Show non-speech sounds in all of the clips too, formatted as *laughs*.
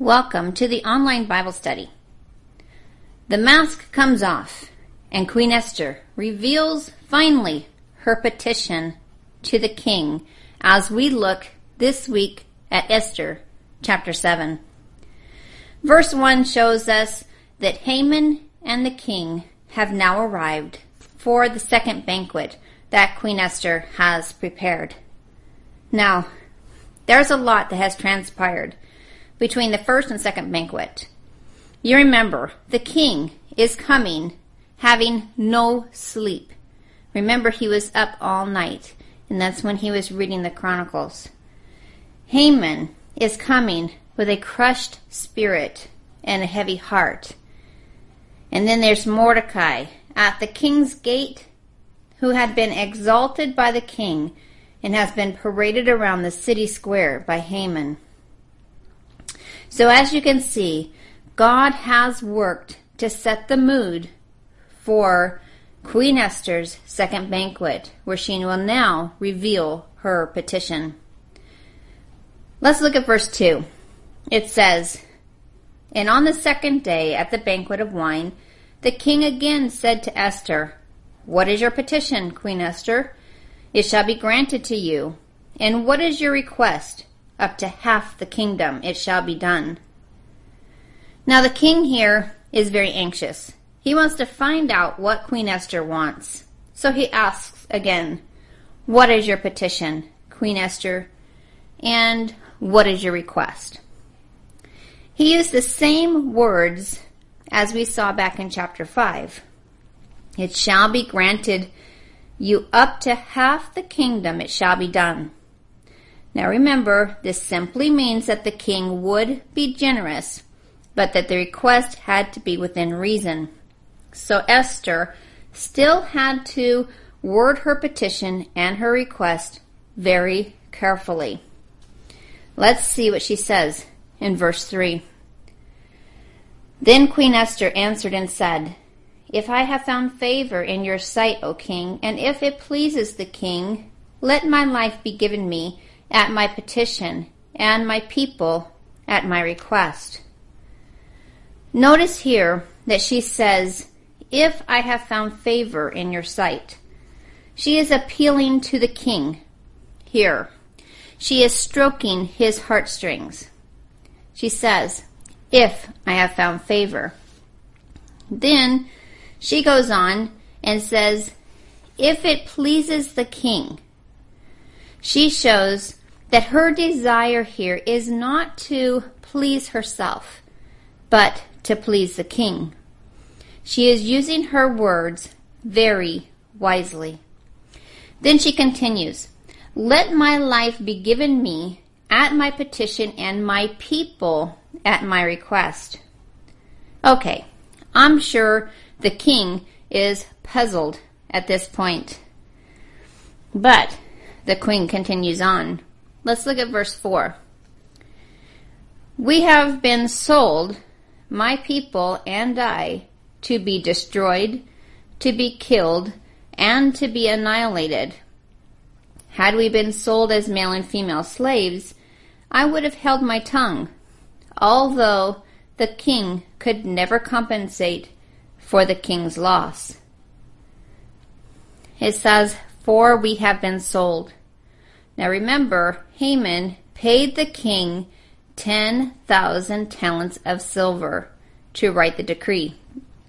Welcome to the online Bible study. The mask comes off, and Queen Esther reveals finally her petition to the king as we look this week at Esther chapter 7. Verse 1 shows us that Haman and the king have now arrived for the second banquet that Queen Esther has prepared. Now, there's a lot that has transpired between the first and second banquet. You remember, the king is coming having no sleep. Remember, he was up all night, and that's when he was reading the Chronicles. Haman is coming with a crushed spirit and a heavy heart. And then there's Mordecai at the king's gate, who had been exalted by the king and has been paraded around the city square by Haman. So as you can see, God has worked to set the mood for Queen Esther's second banquet, where she will now reveal her petition. Let's look at verse 2. It says, And on the second day at the banquet of wine, the king again said to Esther, What is your petition, Queen Esther? It shall be granted to you. And what is your request? Up to half the kingdom it shall be done. Now the king here is very anxious. He wants to find out what Queen Esther wants. So he asks again, What is your petition, Queen Esther? And what is your request? He used the same words as we saw back in chapter 5. It shall be granted you up to half the kingdom, it shall be done. Now remember, this simply means that the king would be generous, but that the request had to be within reason. So Esther still had to word her petition and her request very carefully. Let's see what she says in verse 3. Then Queen Esther answered and said, If I have found favor in your sight, O king, and if it pleases the king, let my life be given me at my petition, and my people at my request. Notice here that she says, If I have found favor in your sight. She is appealing to the king here. She is stroking his heartstrings. She says, If I have found favor. Then she goes on and says, If it pleases the king. She shows that her desire here is not to please herself, but to please the king. She is using her words very wisely. Then she continues, let my life be given me at my petition and my people at my request. Okay, I'm sure the king is puzzled at this point. But the queen continues on. Let's look at verse 4. We have been sold, my people and I, to be destroyed, to be killed, and to be annihilated. Had we been sold as male and female slaves, I would have held my tongue, although the king could never compensate for the king's loss. It says, For we have been sold. Now remember, Haman paid the king 10,000 talents of silver to write the decree.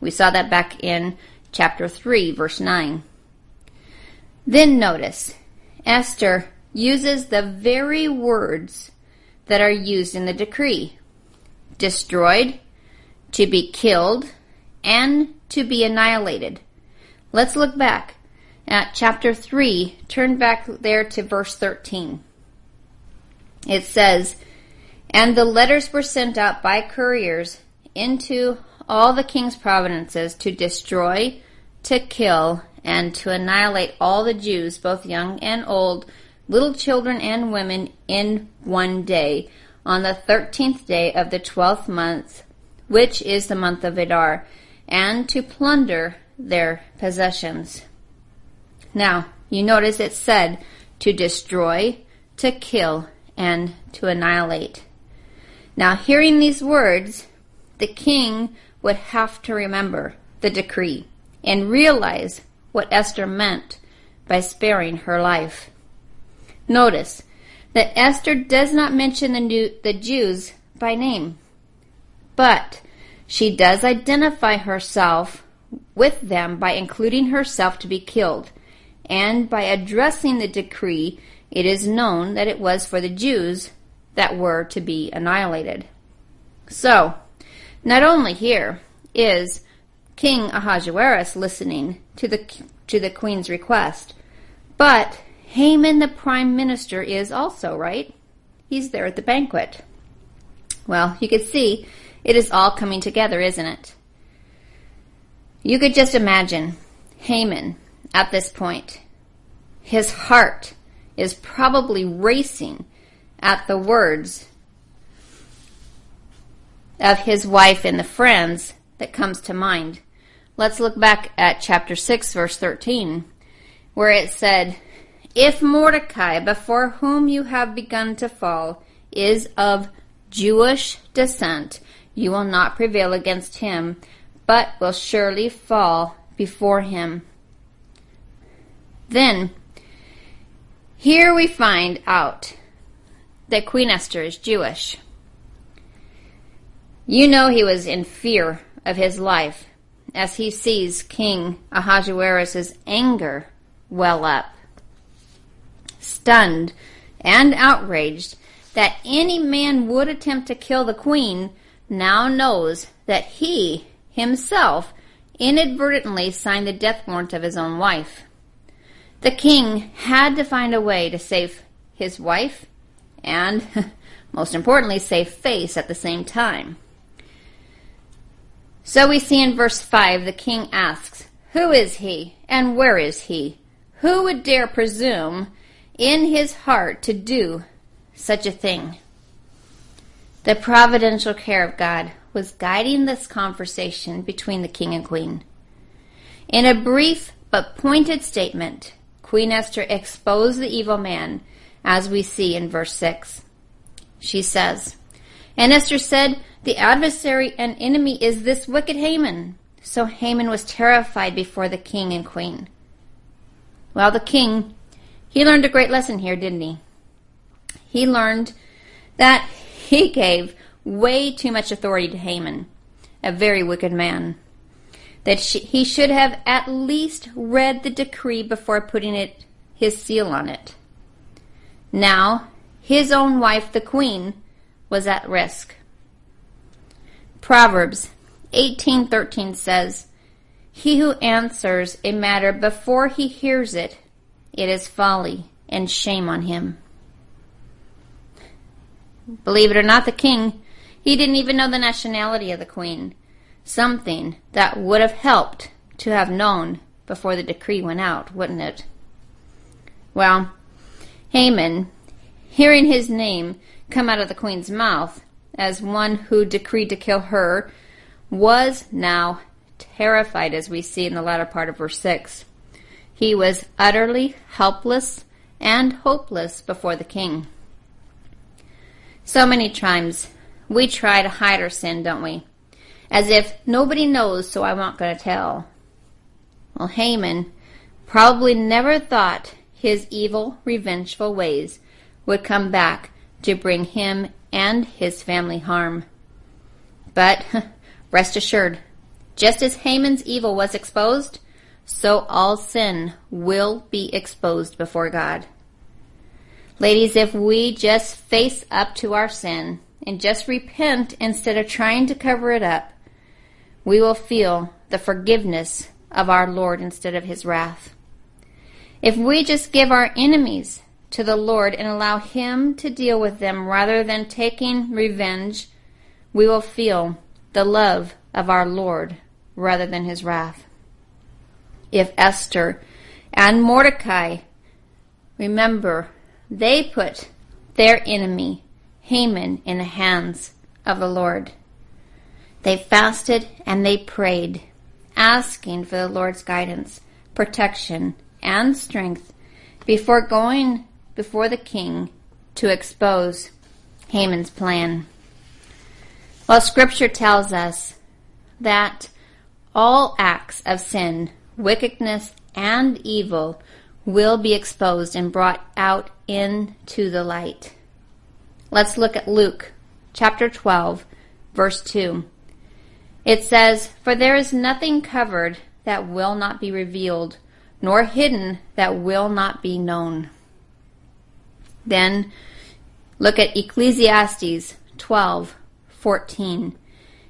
We saw that back in chapter 3, verse 9. Then notice, Esther uses the very words that are used in the decree destroyed, to be killed, and to be annihilated. Let's look back at chapter 3. Turn back there to verse 13. It says, And the letters were sent out by couriers into all the king's provinces to destroy, to kill, and to annihilate all the Jews, both young and old, little children and women, in one day, on the thirteenth day of the twelfth month, which is the month of Adar, and to plunder their possessions. Now, you notice it said to destroy, to kill, and to annihilate. Now, hearing these words, the king would have to remember the decree and realize what Esther meant by sparing her life. Notice that Esther does not mention the, new, the Jews by name, but she does identify herself with them by including herself to be killed, and by addressing the decree, it is known that it was for the Jews that were to be annihilated. So, not only here is King Ahasuerus listening to the to the queen's request, but Haman the prime minister is also, right? He's there at the banquet. Well, you can see it is all coming together, isn't it? You could just imagine Haman at this point. His heart is probably racing at the words of his wife and the friends that comes to mind. Let's look back at chapter 6 verse 13 where it said, If Mordecai before whom you have begun to fall is of Jewish descent, you will not prevail against him, but will surely fall before him. Then, here we find out that Queen Esther is Jewish. You know he was in fear of his life as he sees King Ahasuerus' anger well up. Stunned and outraged that any man would attempt to kill the queen, now knows that he himself inadvertently signed the death warrant of his own wife. The king had to find a way to save his wife and, *laughs* most importantly, save face at the same time. So we see in verse 5 the king asks, Who is he and where is he? Who would dare presume in his heart to do such a thing? The providential care of God was guiding this conversation between the king and queen. In a brief but pointed statement, Queen Esther exposed the evil man, as we see in verse 6. She says, And Esther said, the adversary and enemy is this wicked Haman. So Haman was terrified before the king and queen. Well, the king, he learned a great lesson here, didn't he? He learned that he gave way too much authority to Haman, a very wicked man. That he should have at least read the decree before putting it his seal on it. Now, his own wife, the queen, was at risk. Proverbs 18:13 says, "He who answers a matter before he hears it, it is folly and shame on him." Believe it or not, the king, he didn't even know the nationality of the queen. Something that would have helped to have known before the decree went out, wouldn't it? Well, Haman, hearing his name come out of the queen's mouth, as one who decreed to kill her, was now terrified, as we see in the latter part of verse 6. He was utterly helpless and hopeless before the king. So many times we try to hide our sin, don't we? As if nobody knows, so I'm not going to tell. Well, Haman probably never thought his evil, revengeful ways would come back to bring him and his family harm. But *laughs* rest assured, just as Haman's evil was exposed, so all sin will be exposed before God. Ladies, if we just face up to our sin and just repent instead of trying to cover it up, we will feel the forgiveness of our Lord instead of his wrath. If we just give our enemies to the Lord and allow Him to deal with them rather than taking revenge, we will feel the love of our Lord rather than His wrath. If Esther and Mordecai, remember, they put their enemy, Haman, in the hands of the Lord. They fasted and they prayed, asking for the Lord's guidance, protection, and strength before going before the king to expose Haman's plan. Well, Scripture tells us that all acts of sin, wickedness, and evil will be exposed and brought out into the light. Let's look at Luke chapter 12, verse 2. It says, For there is nothing covered that will not be revealed, nor hidden that will not be known. Then look at Ecclesiastes 12, 14.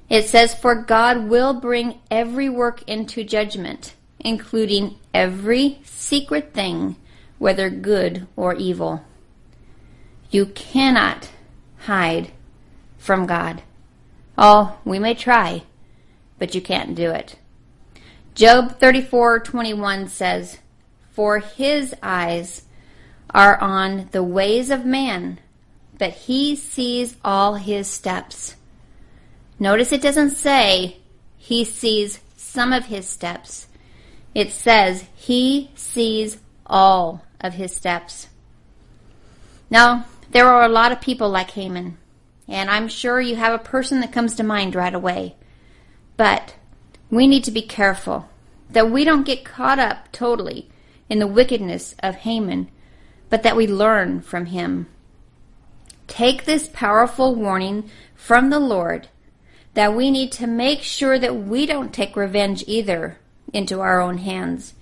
It says, For God will bring every work into judgment, including every secret thing, whether good or evil. You cannot hide from God. Oh, we may try, but you can't do it. Job 34:21 says, "For his eyes are on the ways of man, but he sees all his steps." Notice it doesn't say he sees some of his steps. It says he sees all of his steps. Now, there are a lot of people like Haman, and I'm sure you have a person that comes to mind right away. But we need to be careful that we don't get caught up totally in the wickedness of Haman, but that we learn from him. Take this powerful warning from the Lord that we need to make sure that we don't take revenge either into our own hands,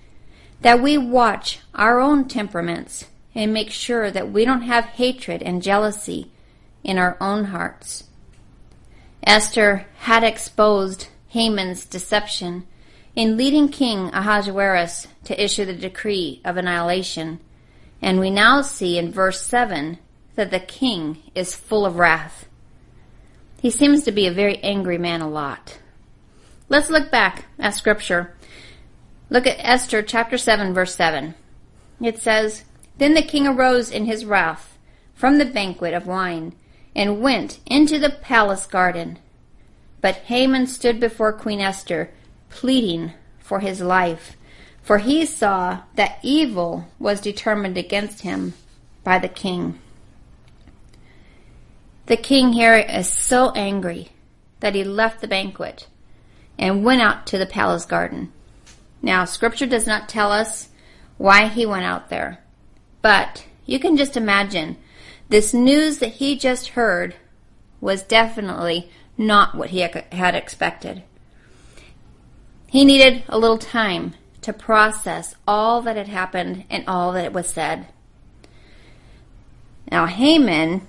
that we watch our own temperaments and make sure that we don't have hatred and jealousy in our own hearts. Esther had exposed Haman's deception in leading King Ahasuerus to issue the decree of annihilation, and we now see in verse 7 that the king is full of wrath. He seems to be a very angry man a lot. Let's look back at scripture. Look at Esther chapter 7 verse 7. It says, Then the king arose in his wrath from the banquet of wine and went into the palace garden. But Haman stood before Queen Esther, pleading for his life, for he saw that evil was determined against him by the king. The king here is so angry that he left the banquet and went out to the palace garden. Now, scripture does not tell us why he went out there, but you can just imagine this news that he just heard was definitely not what he had expected. He needed a little time to process all that had happened and all that was said. Now, Haman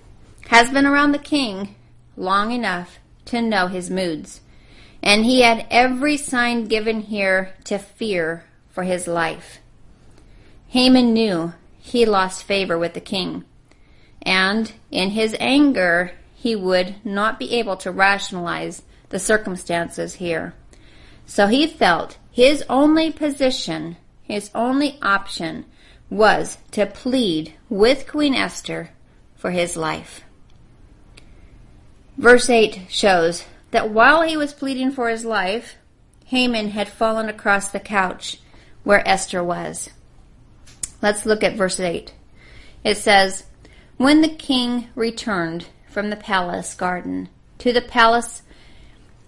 has been around the king long enough to know his moods, and he had every sign given here to fear for his life. Haman knew he lost favor with the king, and in his anger, he would not be able to rationalize the circumstances here. So he felt his only position, his only option, was to plead with Queen Esther for his life. Verse 8 shows that while he was pleading for his life, Haman had fallen across the couch where Esther was. Let's look at verse 8. It says, When the king returned from the palace garden to the palace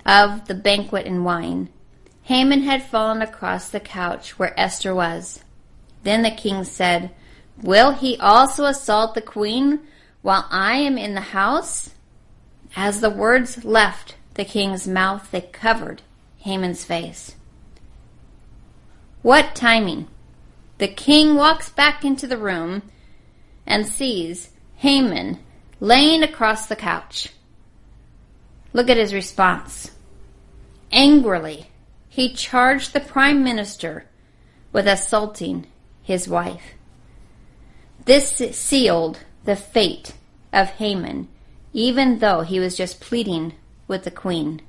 of the banquet and wine, Haman had fallen across the couch where Esther was. Then the king said, Will he also assault the queen while I am in the house? As the words left the king's mouth, they covered Haman's face. What timing! The king walks back into the room and sees Haman laying across the couch. Look at his response. Angrily, he charged the prime minister with assaulting his wife. This sealed the fate of Haman even though he was just pleading with the queen.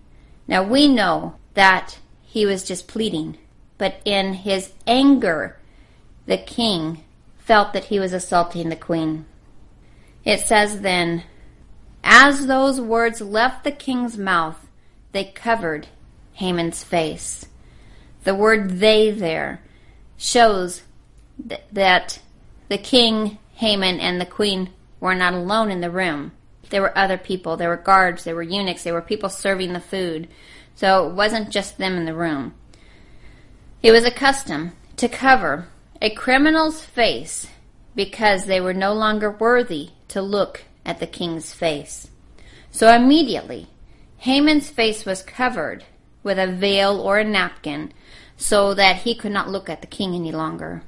Now we know that he was just pleading, but in his anger, the king felt that he was assaulting the queen. It says then, as those words left the king's mouth, they covered Haman's face. The word they there shows th- that the king, Haman, and the queen were not alone in the room there were other people. There were guards, there were eunuchs, there were people serving the food. So it wasn't just them in the room. It was a custom to cover a criminal's face because they were no longer worthy to look at the king's face. So immediately, Haman's face was covered with a veil or a napkin so that he could not look at the king any longer.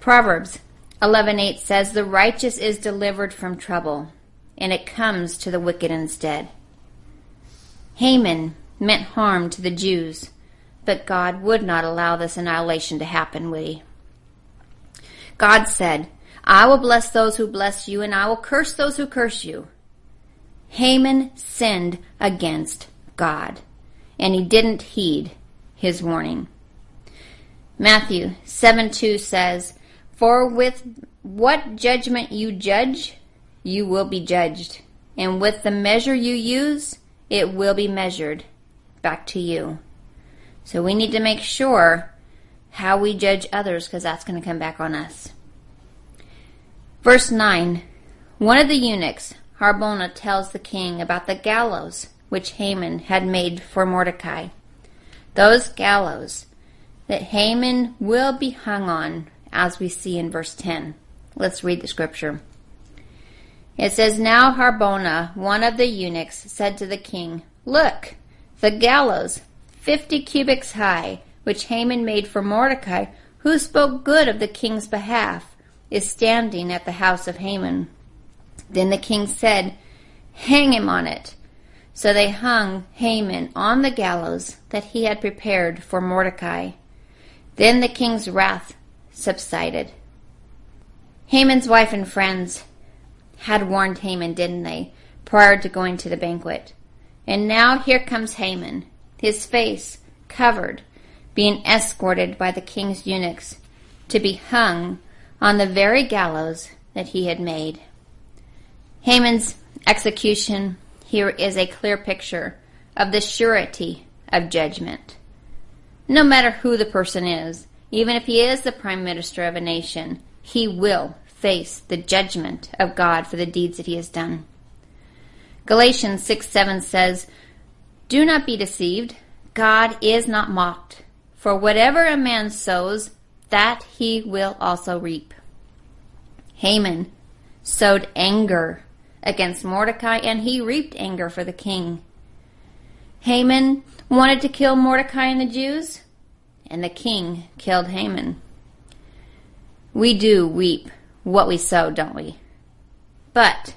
Proverbs 11:8 says the righteous is delivered from trouble and it comes to the wicked instead. Haman meant harm to the Jews, but God would not allow this annihilation to happen, would he? God said, I will bless those who bless you and I will curse those who curse you. Haman sinned against God and he didn't heed his warning. Matthew 7 2 says, For with what judgment you judge, you will be judged. And with the measure you use, it will be measured back to you. So we need to make sure how we judge others because that's going to come back on us. Verse 9 One of the eunuchs, Harbona, tells the king about the gallows which Haman had made for Mordecai. Those gallows that Haman will be hung on, as we see in verse 10. Let's read the scripture. It says, Now Harbona, one of the eunuchs, said to the king, Look, the gallows, fifty cubits high, which Haman made for Mordecai, who spoke good of the king's behalf, is standing at the house of Haman. Then the king said, Hang him on it. So they hung Haman on the gallows that he had prepared for Mordecai. Then the king's wrath subsided. Haman's wife and friends had warned Haman, didn't they, prior to going to the banquet. And now here comes Haman, his face covered, being escorted by the king's eunuchs to be hung on the very gallows that he had made. Haman's execution here is a clear picture of the surety of judgment. No matter who the person is, even if he is the prime minister of a nation, he will face the judgment of God for the deeds that he has done. Galatians 6 7 says, Do not be deceived. God is not mocked. For whatever a man sows, that he will also reap. Haman sowed anger against Mordecai, and he reaped anger for the king. Haman wanted to kill Mordecai and the Jews, and the king killed Haman. We do weep what we sow, don't we? But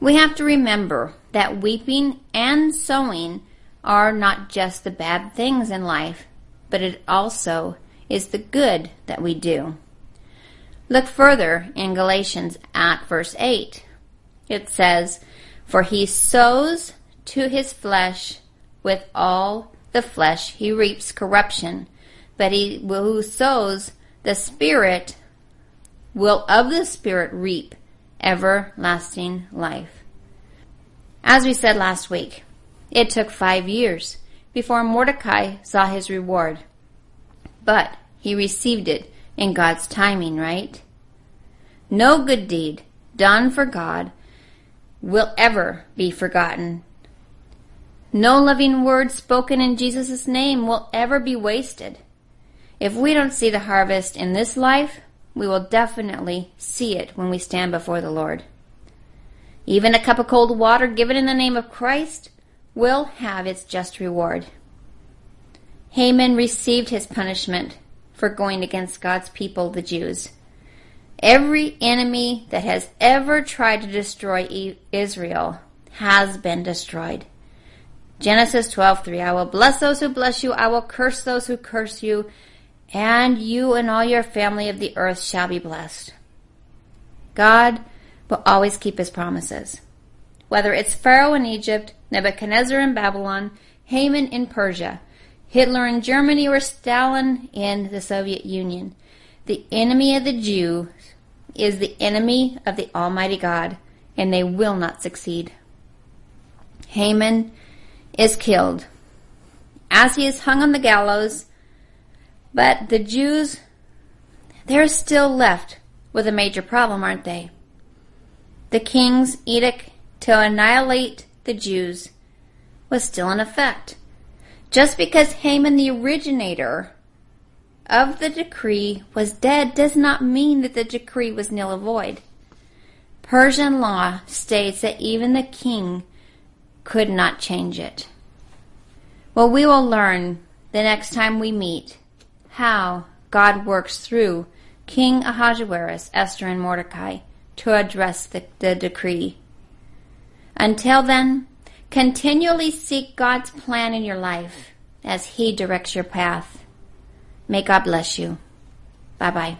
we have to remember that weeping and sowing are not just the bad things in life, but it also is the good that we do. Look further in Galatians at verse 8 it says, For he sows to his flesh with all the flesh he reaps corruption, but he who sows the Spirit will of the Spirit reap everlasting life. As we said last week, it took five years before Mordecai saw his reward, but he received it in God's timing, right? No good deed done for God will ever be forgotten. No loving word spoken in Jesus' name will ever be wasted. If we don't see the harvest in this life, we will definitely see it when we stand before the Lord. Even a cup of cold water given in the name of Christ will have its just reward. Haman received his punishment for going against God's people, the Jews. Every enemy that has ever tried to destroy Israel has been destroyed. Genesis 12:3 I will bless those who bless you, I will curse those who curse you, and you and all your family of the earth shall be blessed. God will always keep his promises. Whether it's Pharaoh in Egypt, Nebuchadnezzar in Babylon, Haman in Persia, Hitler in Germany, or Stalin in the Soviet Union, the enemy of the Jews is the enemy of the Almighty God, and they will not succeed. Haman is killed as he is hung on the gallows, but the Jews, they're still left with a major problem, aren't they? The king's edict to annihilate the Jews was still in effect. Just because Haman, the originator of the decree, was dead does not mean that the decree was nil and void. Persian law states that even the king could not change it. Well, we will learn the next time we meet how God works through King Ahasuerus, Esther, and Mordecai to address the, the decree. Until then, continually seek God's plan in your life as He directs your path. May God bless you. Bye bye.